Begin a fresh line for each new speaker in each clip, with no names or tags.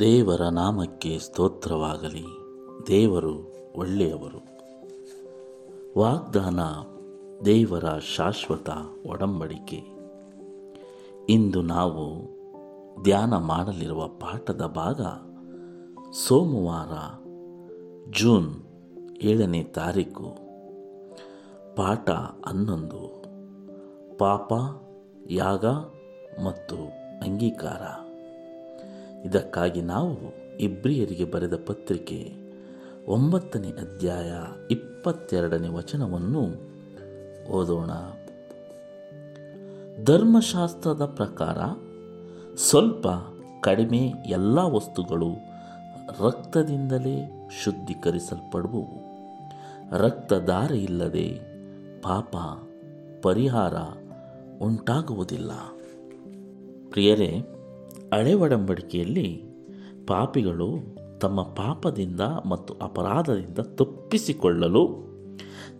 ದೇವರ ನಾಮಕ್ಕೆ ಸ್ತೋತ್ರವಾಗಲಿ. ದೇವರು ಒಳ್ಳೆಯವರು. ವಾಗ್ದಾನ ದೇವರ ಶಾಶ್ವತ ಒಡಂಬಡಿಕೆ. ಇಂದು ನಾವು ಧ್ಯಾನ ಮಾಡಲಿರುವ ಪಾಠದ ಭಾಗ ಸೋಮವಾರ, ಜೂನ್ ಏಳನೇ ತಾರೀಕು. ಪಾಠ ಹನ್ನೊಂದು. ಪಾಪ, ಯಾಗ ಮತ್ತು ಅಂಗೀಕಾರ. ಇದಕ್ಕಾಗಿ ನಾವು ಇಬ್ರಿಯರಿಗೆ ಬರೆದ ಪತ್ರಿಕೆ ಒಂಬತ್ತನೇ ಅಧ್ಯಾಯ ಇಪ್ಪತ್ತೆರಡನೇ ವಚನವನ್ನು ಓದೋಣ. ಧರ್ಮಶಾಸ್ತ್ರದ ಪ್ರಕಾರ ಸ್ವಲ್ಪ ಕಡಿಮೆ ಎಲ್ಲ ವಸ್ತುಗಳು ರಕ್ತದಿಂದಲೇ ಶುದ್ಧೀಕರಿಸಲ್ಪಡುವವು. ರಕ್ತಧಾರೆ ಇಲ್ಲದೆ ಪಾಪ, ಪರಿಹಾರ ಉಂಟಾಗುವುದಿಲ್ಲ. ಪ್ರಿಯರೇ ಹಳೆ ಒಡಂಬಡಿಕೆಯಲ್ಲಿ ಪಾಪಿಗಳು ತಮ್ಮ ಪಾಪದಿಂದ ಮತ್ತು ಅಪರಾಧದಿಂದ ತಪ್ಪಿಸಿಕೊಳ್ಳಲು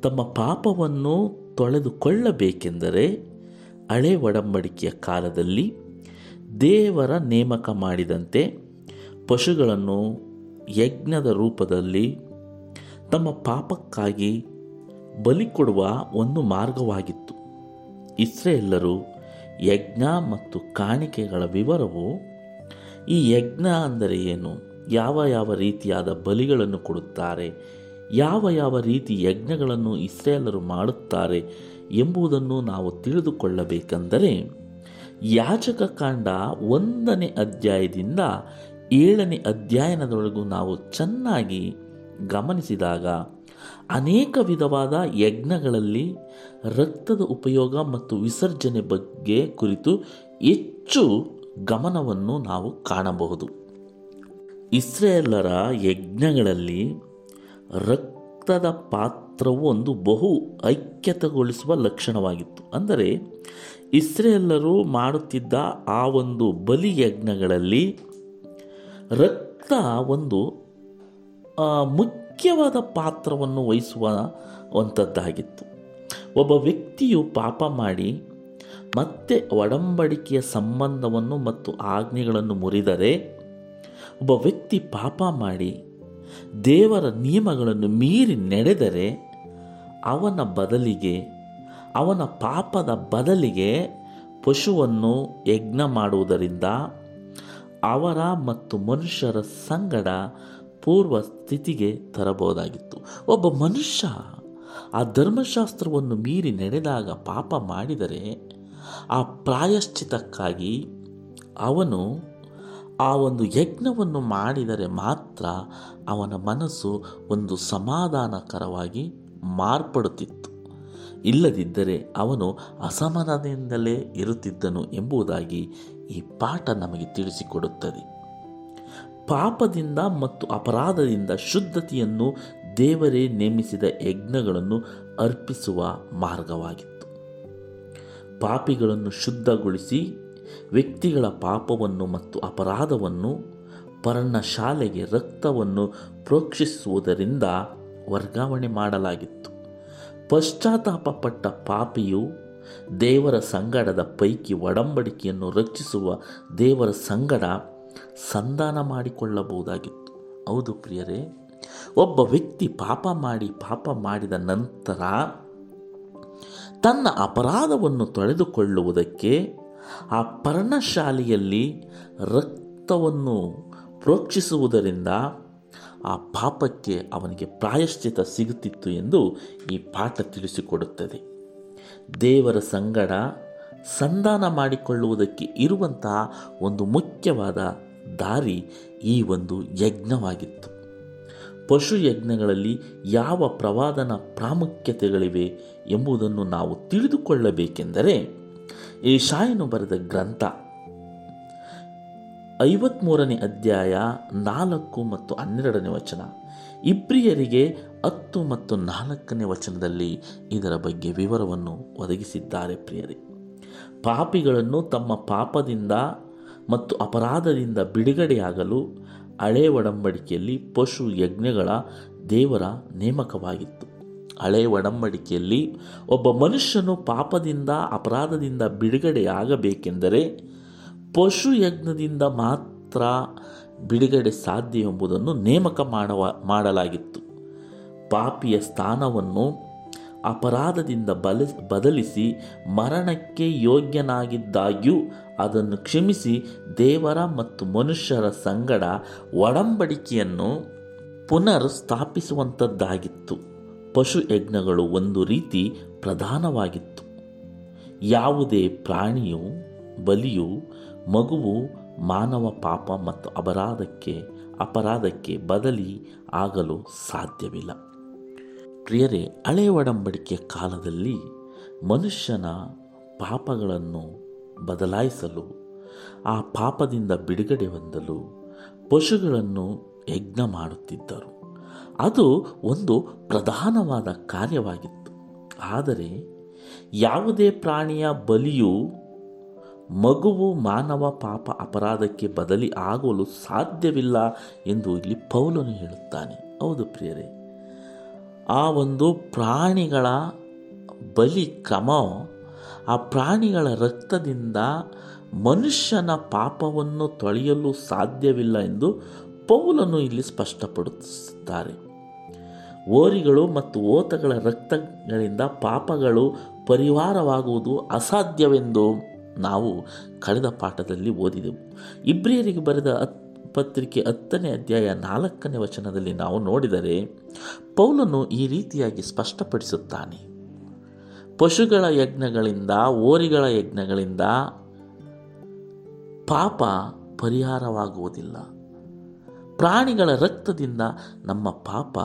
ತಮ್ಮ ಪಾಪವನ್ನು ತೊಳೆದುಕೊಳ್ಳಬೇಕೆಂದರೆ ಹಳೆ ಒಡಂಬಡಿಕೆಯ ಕಾಲದಲ್ಲಿ ದೇವರ ನೇಮಕ ಮಾಡಿದಂತೆ ಪಶುಗಳನ್ನು ಯಜ್ಞದ ರೂಪದಲ್ಲಿ ತಮ್ಮ ಪಾಪಕ್ಕಾಗಿ ಬಲಿ ಕೊಡುವ ಒಂದು ಮಾರ್ಗವಾಗಿತ್ತು. ಇಸ್ರೇಲ್ಲರು ಯಜ್ಞ ಮತ್ತು ಕಾಣಿಕೆಗಳ ವಿವರವು ಈ ಯಜ್ಞ ಅಂದರೆ ಏನು? ಯಾವ ಯಾವ ರೀತಿಯಾದ ಬಲಿಗಳನ್ನು ಕೊಡುತ್ತಾರೆ? ಯಾವ ಯಾವ ರೀತಿ ಯಜ್ಞಗಳನ್ನು ಇಸ್ರೇಲರು ಮಾಡುತ್ತಾರೆ ಎಂಬುದನ್ನು ನಾವು ತಿಳಿದುಕೊಳ್ಳಬೇಕೆಂದರೆ ಯಾಚಕ ಕಾಂಡ ಒಂದನೇ ಅಧ್ಯಾಯದಿಂದ ಏಳನೇ ಅಧ್ಯಾಯನದೊಳಗೂ ನಾವು ಚೆನ್ನಾಗಿ ಗಮನಿಸಿದಾಗ ಅನೇಕ ವಿಧವಾದ ಯಜ್ಞಗಳಲ್ಲಿ ರಕ್ತದ ಉಪಯೋಗ ಮತ್ತು ವಿಸರ್ಜನೆ ಬಗ್ಗೆ ಕುರಿತು ಹೆಚ್ಚು ಗಮನವನ್ನು ನಾವು ಕಾಣಬಹುದು. ಇಸ್ರೇಲರ ಯಜ್ಞಗಳಲ್ಲಿ ರಕ್ತದ ಪಾತ್ರವು ಒಂದು ಬಹು ಐಕ್ಯತೆಗೊಳಿಸುವ ಲಕ್ಷಣವಾಗಿತ್ತು. ಅಂದರೆ ಇಸ್ರೇಲರು ಮಾಡುತ್ತಿದ್ದ ಆ ಒಂದು ಬಲಿ ಯಜ್ಞಗಳಲ್ಲಿ ರಕ್ತ ಒಂದು ಮುಖ್ಯವಾದ ಪಾತ್ರವನ್ನು ವಹಿಸುವ ಅಂಥದ್ದಾಗಿತ್ತು ಒಬ್ಬ ವ್ಯಕ್ತಿಯು ಪಾಪ ಮಾಡಿ ಮತ್ತೆ ಒಡಂಬಡಿಕೆಯ ಸಂಬಂಧವನ್ನು ಮತ್ತು ಆಜ್ಞೆಗಳನ್ನು ಮುರಿದರೆ, ಒಬ್ಬ ವ್ಯಕ್ತಿ ಪಾಪ ಮಾಡಿ ದೇವರ ನಿಯಮಗಳನ್ನು ಮೀರಿ ನಡೆದರೆ, ಅವನ ಬದಲಿಗೆ, ಅವನ ಪಾಪದ ಬದಲಿಗೆ ಪಶುವನ್ನು ಯಜ್ಞ ಮಾಡುವುದರಿಂದ ಅವರ ಮತ್ತು ಮನುಷ್ಯರ ಸಂಗಡ ಪೂರ್ವ ಸ್ಥಿತಿಗೆ ತರಬಹುದಾಗಿತ್ತು. ಒಬ್ಬ ಮನುಷ್ಯ ಆ ಧರ್ಮಶಾಸ್ತ್ರವನ್ನು ಮೀರಿ ನಡೆದಾಗ ಪಾಪ ಮಾಡಿದರೆ ಆ ಪ್ರಾಯಶ್ಚಿತಕ್ಕಾಗಿ ಅವನು ಆ ಒಂದು ಯಜ್ಞವನ್ನು ಮಾಡಿದರೆ ಮಾತ್ರ ಅವನ ಮನಸ್ಸು ಒಂದು ಸಮಾಧಾನಕರವಾಗಿ ಮಾರ್ಪಡುತ್ತಿತ್ತು. ಇಲ್ಲದಿದ್ದರೆ ಅವನು ಅಸಮಾಧಾನದಿಂದಲೇ ಇರುತ್ತಿದ್ದನು ಎಂಬುದಾಗಿ ಈ ಪಾಠ ನಮಗೆ ತಿಳಿಸಿಕೊಡುತ್ತದೆ. ಪಾಪದಿಂದ ಮತ್ತು ಅಪರಾಧದಿಂದ ಶುದ್ಧತೆಯನ್ನು ದೇವರೇ ನೇಮಿಸಿದ ಯಜ್ಞಗಳನ್ನು ಅರ್ಪಿಸುವ ಮಾರ್ಗವಾಗಿತ್ತು. ಪಾಪಿಗಳನ್ನು ಶುದ್ಧಗೊಳಿಸಿ ವ್ಯಕ್ತಿಗಳ ಪಾಪವನ್ನು ಮತ್ತು ಅಪರಾಧವನ್ನು ಪರ್ಣಶಾಲೆಗೆ ರಕ್ತವನ್ನು ಪ್ರೋಕ್ಷಿಸುವುದರಿಂದ ವರ್ಗಾವಣೆ ಮಾಡಲಾಗಿತ್ತು. ಪಶ್ಚಾತ್ತಾಪಪಟ್ಟ ಪಾಪಿಯು ದೇವರ ಸಂಗಡದ ಪೈಕಿ ಒಡಂಬಡಿಕೆಯನ್ನು ರಕ್ಷಿಸುವ ದೇವರ ಸಂಗಡ ಸಂಧಾನ ಮಾಡಿಕೊಳ್ಳಬಹುದಾಗಿತ್ತು. ಹೌದು ಪ್ರಿಯರೇ, ಒಬ್ಬ ವ್ಯಕ್ತಿ ಪಾಪ ಮಾಡಿ ಪಾಪ ಮಾಡಿದ ನಂತರ ತನ್ನ ಅಪರಾಧವನ್ನು ತೊಳೆದುಕೊಳ್ಳುವುದಕ್ಕೆ ಆ ಪರ್ಣಶಾಲೆಯಲ್ಲಿ ರಕ್ತವನ್ನು ಪ್ರೋಕ್ಷಿಸುವುದರಿಂದ ಆ ಪಾಪಕ್ಕೆ ಅವನಿಗೆ ಪ್ರಾಯಶ್ಚಿತ ಸಿಗುತ್ತಿತ್ತು ಎಂದು ಈ ಪಾಠ ತಿಳಿಸಿಕೊಡುತ್ತದೆ. ದೇವರ ಸಂಗಡ ಸಂಧಾನ ಮಾಡಿಕೊಳ್ಳುವುದಕ್ಕೆ ಇರುವಂತಹ ಒಂದು ಮುಖ್ಯವಾದ ದಾರಿ ಈ ಒಂದು ಯಜ್ಞವಾಗಿತ್ತು. ಪಶು ಯಜ್ಞಗಳಲ್ಲಿ ಯಾವ ಪ್ರವಾದನ ಪ್ರಾಮುಖ್ಯತೆಗಳಿವೆ ಎಂಬುದನ್ನು ನಾವು ತಿಳಿದುಕೊಳ್ಳಬೇಕೆಂದರೆ ಈ ಶಾಯನು ಬರೆದ ಗ್ರಂಥ ಐವತ್ಮೂರನೇ ಅಧ್ಯಾಯ ನಾಲ್ಕು ಮತ್ತು ಹನ್ನೆರಡನೇ ವಚನ, ಇಬ್ರಿಯರಿಗೆ ಹತ್ತು ಮತ್ತು ನಾಲ್ಕನೇ ವಚನದಲ್ಲಿ ಇದರ ಬಗ್ಗೆ ವಿವರವನ್ನು ಒದಗಿಸಿದ್ದಾರೆ ಪ್ರಿಯರೇ. ಪಾಪಿಗಳನ್ನು ತಮ್ಮ ಪಾಪದಿಂದ ಮತ್ತು ಅಪರಾಧದಿಂದ ಬಿಡುಗಡೆಯಾಗಲು ಹಳೆ ಒಡಂಬಡಿಕೆಯಲ್ಲಿ ಪಶು ಯಜ್ಞಗಳ ದೇವರ ನೇಮಕವಾಗಿತ್ತು. ಹಳೆ ಒಡಂಬಡಿಕೆಯಲ್ಲಿ ಒಬ್ಬ ಮನುಷ್ಯನು ಪಾಪದಿಂದ, ಅಪರಾಧದಿಂದ ಬಿಡುಗಡೆಯಾಗಬೇಕೆಂದರೆ ಪಶು ಯಜ್ಞದಿಂದ ಮಾತ್ರ ಬಿಡುಗಡೆ ಸಾಧ್ಯ ಎಂಬುದನ್ನು ನೇಮಕ ಮಾಡುವ, ಮಾಡಲಾಗಿತ್ತು. ಪಾಪಿಯ ಸ್ಥಾನವನ್ನು ಅಪರಾಧದಿಂದ ಬಲ, ಬದಲಿಸಿ ಮರಣಕ್ಕೆ ಯೋಗ್ಯನಾಗಿದ್ದಾಗ್ಯೂ ಅದನ್ನು ಕ್ಷಮಿಸಿ ದೇವರ ಮತ್ತು ಮನುಷ್ಯರ ಸಂಗಡ ಒಡಂಬಡಿಕೆಯನ್ನು ಪುನರ್ ಸ್ಥಾಪಿಸುವಂಥದ್ದಾಗಿತ್ತು ಪಶು ಯಜ್ಞಗಳು ಒಂದು ರೀತಿ ಪ್ರಧಾನವಾಗಿತ್ತು. ಯಾವುದೇ ಪ್ರಾಣಿಯು, ಬಲಿಯು, ಮಗುವು ಮಾನವ ಪಾಪ ಮತ್ತು ಅಪರಾಧಕ್ಕೆ ಅಪರಾಧಕ್ಕೆ ಬದಲಿ ಆಗಲು ಸಾಧ್ಯವಿಲ್ಲ. ಪ್ರಿಯರೇ, ಹಳೆಯ ಒಡಂಬಡಿಕೆಯ ಕಾಲದಲ್ಲಿ ಮನುಷ್ಯನ ಪಾಪಗಳನ್ನು ಬದಲಾಯಿಸಲು, ಆ ಪಾಪದಿಂದ ಬಿಡುಗಡೆ ಹೊಂದಲು ಪಶುಗಳನ್ನು ಯಜ್ಞ ಮಾಡುತ್ತಿದ್ದರು. ಅದು ಒಂದು ಪ್ರಧಾನವಾದ ಕಾರ್ಯವಾಗಿತ್ತು. ಆದರೆ ಯಾವುದೇ ಪ್ರಾಣಿಯ ಬಲಿಯು ಮಗುವು ಮಾನವ ಪಾಪ ಅಪರಾಧಕ್ಕೆ ಬದಲಿ ಆಗಲು ಸಾಧ್ಯವಿಲ್ಲ ಎಂದು ಇಲ್ಲಿ ಪೌಲನು ಹೇಳುತ್ತಾನೆ. ಹೌದು ಪ್ರಿಯರೇ ಆ ಒಂದು ಪ್ರಾಣಿಗಳ ಬಲಿ ಕ್ರಮ ಆ ಪ್ರಾಣಿಗಳ ರಕ್ತದಿಂದ ಮನುಷ್ಯನ ಪಾಪವನ್ನು ತೊಳೆಯಲು ಸಾಧ್ಯವಿಲ್ಲ ಎಂದು ಪೌಲನು ಇಲ್ಲಿ ಸ್ಪಷ್ಟಪಡಿಸುತ್ತಾರೆ. ಓರಿಗಳು ಮತ್ತು ಓತಗಳ ರಕ್ತಗಳಿಂದ ಪಾಪಗಳು ಪರಿಹಾರವಾಗುವುದು ಅಸಾಧ್ಯವೆಂದು ನಾವು ಕಳೆದ ಪಾಠದಲ್ಲಿ ಓದಿದೆವು. ಇಬ್ರಿಯರಿಗೆ ಬರೆದ ಪತ್ರಿಕೆ ಹತ್ತನೇ ಅಧ್ಯಾಯ ನಾಲ್ಕನೇ ವಚನದಲ್ಲಿ ನಾವು ನೋಡಿದರೆ ಪೌಲನು ಈ ರೀತಿಯಾಗಿ ಸ್ಪಷ್ಟಪಡಿಸುತ್ತಾನೆ. ಪಶುಗಳ ಯಜ್ಞಗಳಿಂದ ಓರಿಗಳ ಯಜ್ಞಗಳಿಂದ ಪಾಪ ಪರಿಹಾರವಾಗುವುದಿಲ್ಲ. ಪ್ರಾಣಿಗಳ ರಕ್ತದಿಂದ ನಮ್ಮ ಪಾಪ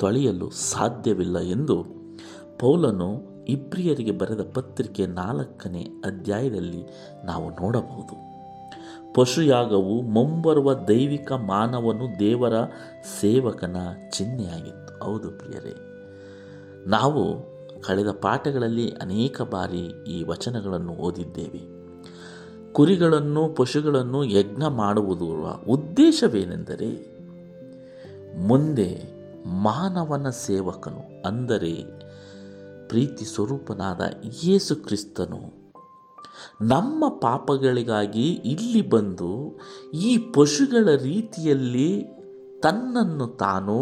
ತೊಳೆಯಲು ಸಾಧ್ಯವಿಲ್ಲ ಎಂದು ಪೌಲನು ಇಬ್ರಿಯರಿಗೆ ಬರೆದ ಪತ್ರಿಕೆ ನಾಲ್ಕನೇ ಅಧ್ಯಾಯದಲ್ಲಿ ನಾವು ನೋಡಬಹುದು. ಪಶುಯಾಗವು ಮುಂಬರುವ ದೈವಿಕ ಮಾನವನು ದೇವರ ಸೇವಕನ ಚಿಹ್ನೆಯಾಗಿತ್ತು. ಹೌದು ಪ್ರಿಯರೇ. ನಾವು ಕಳೆದ ಪಾಠಗಳಲ್ಲಿ ಅನೇಕ ಬಾರಿ ಈ ವಚನಗಳನ್ನು ಓದಿದ್ದೇವೆ. ಕುರಿಗಳನ್ನು, ಪಶುಗಳನ್ನು ಯಜ್ಞ ಮಾಡುವುದರ ಉದ್ದೇಶವೇನೆಂದರೆ, ಮುಂದೆ ಮಾನವನ ಸೇವಕನು ಅಂದರೆ ಪ್ರೀತಿ ಸ್ವರೂಪನಾದ ಯೇಸು ಕ್ರಿಸ್ತನು ನಮ್ಮ ಪಾಪಗಳಿಗಾಗಿ ಇಲ್ಲಿ ಬಂದು ಈ ಪಶುಗಳ ರೀತಿಯಲ್ಲಿ ತನ್ನನ್ನು ತಾನು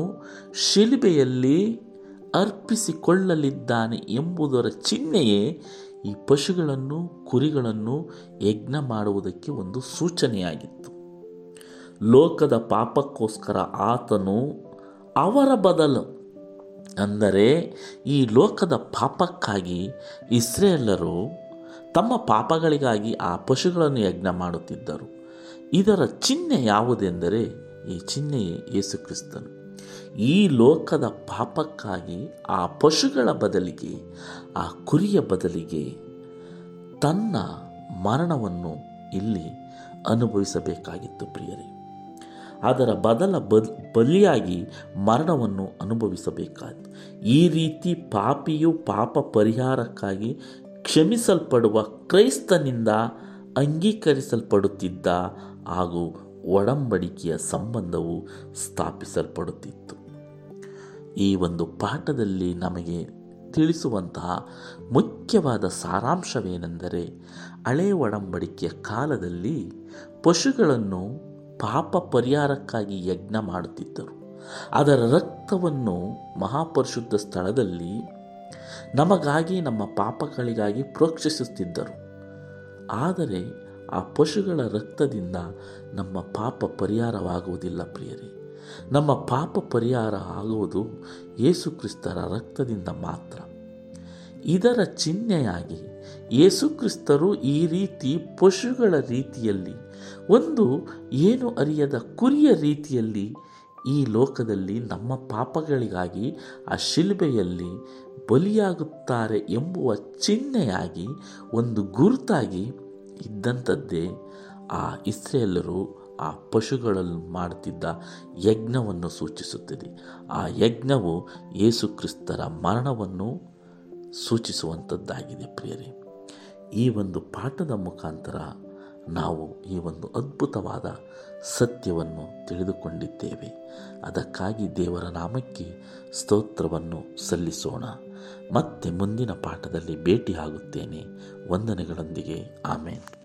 ಶಿಲುಬೆಯಲ್ಲಿ ಅರ್ಪಿಸಿಕೊಳ್ಳಲಿದ್ದಾನೆ ಎಂಬುದರ ಚಿಹ್ನೆಯೇ ಈ ಪಶುಗಳನ್ನು, ಕುರಿಗಳನ್ನು ಯಜ್ಞ ಮಾಡುವುದಕ್ಕೆ ಒಂದು ಸೂಚನೆಯಾಗಿತ್ತು. ಲೋಕದ ಪಾಪಕ್ಕೋಸ್ಕರ ಆತನು ಅವರ ಬದಲು, ಅಂದರೆ ಈ ಲೋಕದ ಪಾಪಕ್ಕಾಗಿ ಇಸ್ರೇಲರು ತಮ್ಮ ಪಾಪಗಳಿಗಾಗಿ ಆ ಪಶುಗಳನ್ನು ಯಜ್ಞ ಮಾಡುತ್ತಿದ್ದರು. ಇದರ ಚಿಹ್ನೆ ಯಾವುದೆಂದರೆ ಈ ಚಿಹ್ನೆಯೇ ಯೇಸುಕ್ರಿಸ್ತನು ಈ ಲೋಕದ ಪಾಪಕ್ಕಾಗಿ ಆ ಪಶುಗಳ ಬದಲಿಗೆ, ಆ ಕುರಿಯ ಬದಲಿಗೆ ತನ್ನ ಮರಣವನ್ನು ಇಲ್ಲಿ ಅನುಭವಿಸಬೇಕಾಗಿತ್ತು ಪ್ರಿಯರೇ. ಅದರ ಬದಲ ಬದ್, ಬಲಿಯಾಗಿ ಮರಣವನ್ನು ಅನುಭವಿಸಬೇಕಾಯಿತು. ಈ ರೀತಿ ಪಾಪಿಯು ಪಾಪ ಪರಿಹಾರಕ್ಕಾಗಿ ಕ್ಷಮಿಸಲ್ಪಡುವ ಕ್ರೈಸ್ತನಿಂದ ಅಂಗೀಕರಿಸಲ್ಪಡುತ್ತಿದ್ದ ಹಾಗೂ ಒಡಂಬಡಿಕೆಯ ಸಂಬಂಧವು ಸ್ಥಾಪಿಸಲ್ಪಡುತ್ತಿತ್ತು. ಈ ಒಂದು ಪಾಠದಲ್ಲಿ ನಮಗೆ ತಿಳಿಸುವಂತಹ ಮುಖ್ಯವಾದ ಸಾರಾಂಶವೇನೆಂದರೆ, ಹಳೆ ಒಡಂಬಡಿಕೆಯ ಕಾಲದಲ್ಲಿ ಪಶುಗಳನ್ನು ಪಾಪ ಪರಿಹಾರಕ್ಕಾಗಿ ಯಜ್ಞ ಮಾಡುತ್ತಿದ್ದರು. ಅದರ ರಕ್ತವನ್ನು ಮಹಾಪರಿಶುದ್ಧ ಸ್ಥಳದಲ್ಲಿ ನಮಗಾಗಿ, ನಮ್ಮ ಪಾಪಗಳಿಗಾಗಿ ಪ್ರೋಕ್ಷಿಸುತ್ತಿದ್ದರು. ಆದರೆ ಆ ಪಶುಗಳ ರಕ್ತದಿಂದ ನಮ್ಮ ಪಾಪ ಪರಿಹಾರವಾಗುವುದಿಲ್ಲ ಪ್ರಿಯರೇ. ನಮ್ಮ ಪಾಪ ಪರಿಹಾರ ಆಗುವುದು ಯೇಸುಕ್ರಿಸ್ತರ ರಕ್ತದಿಂದ ಮಾತ್ರ. ಇದರ ಚಿಹ್ನೆಯಾಗಿ ಯೇಸುಕ್ರಿಸ್ತರು ಈ ರೀತಿ ಪಶುಗಳ ರೀತಿಯಲ್ಲಿ, ಒಂದು ಏನು ಅರಿಯದ ಕುರಿಯ ರೀತಿಯಲ್ಲಿ ಈ ಲೋಕದಲ್ಲಿ ನಮ್ಮ ಪಾಪಗಳಿಗಾಗಿ, ಆ ಶಿಲ್ಬೆಯಲ್ಲಿ ಬಲಿಯಾಗುತ್ತಾರೆ ಎಂಬುವ ಚಿಹ್ನೆಯಾಗಿ, ಒಂದು ಗುರುತಾಗಿ ಇದ್ದಂಥದ್ದೇ ಆ ಇಸ್ರೇಲರು ಆ ಪಶುಗಳಲ್ಲಿ ಮಾಡುತ್ತಿದ್ದ ಯಜ್ಞವನ್ನು ಸೂಚಿಸುತ್ತದೆ. ಆ ಯಜ್ಞವು ಯೇಸುಕ್ರಿಸ್ತರ ಮರಣವನ್ನು ಸೂಚಿಸುವಂಥದ್ದಾಗಿದೆ ಪ್ರಿಯರೇ. ಈ ಒಂದು ಪಾಠದ ಮುಖಾಂತರ ನಾವು ಈ ಒಂದು ಅದ್ಭುತವಾದ ಸತ್ಯವನ್ನು ತಿಳಿದುಕೊಂಡಿದ್ದೇವೆ. ಅದಕ್ಕಾಗಿ ದೇವರ ನಾಮಕ್ಕೆ ಸ್ತೋತ್ರವನ್ನು ಸಲ್ಲಿಸೋಣ. ಮತ್ತೆ ಮುಂದಿನ ಪಾಠದಲ್ಲಿ ಭೇಟಿಯಾಗುತ್ತೇನೆ ವಂದನೆಗಳೊಂದಿಗೆ. ಆಮೇಲೆ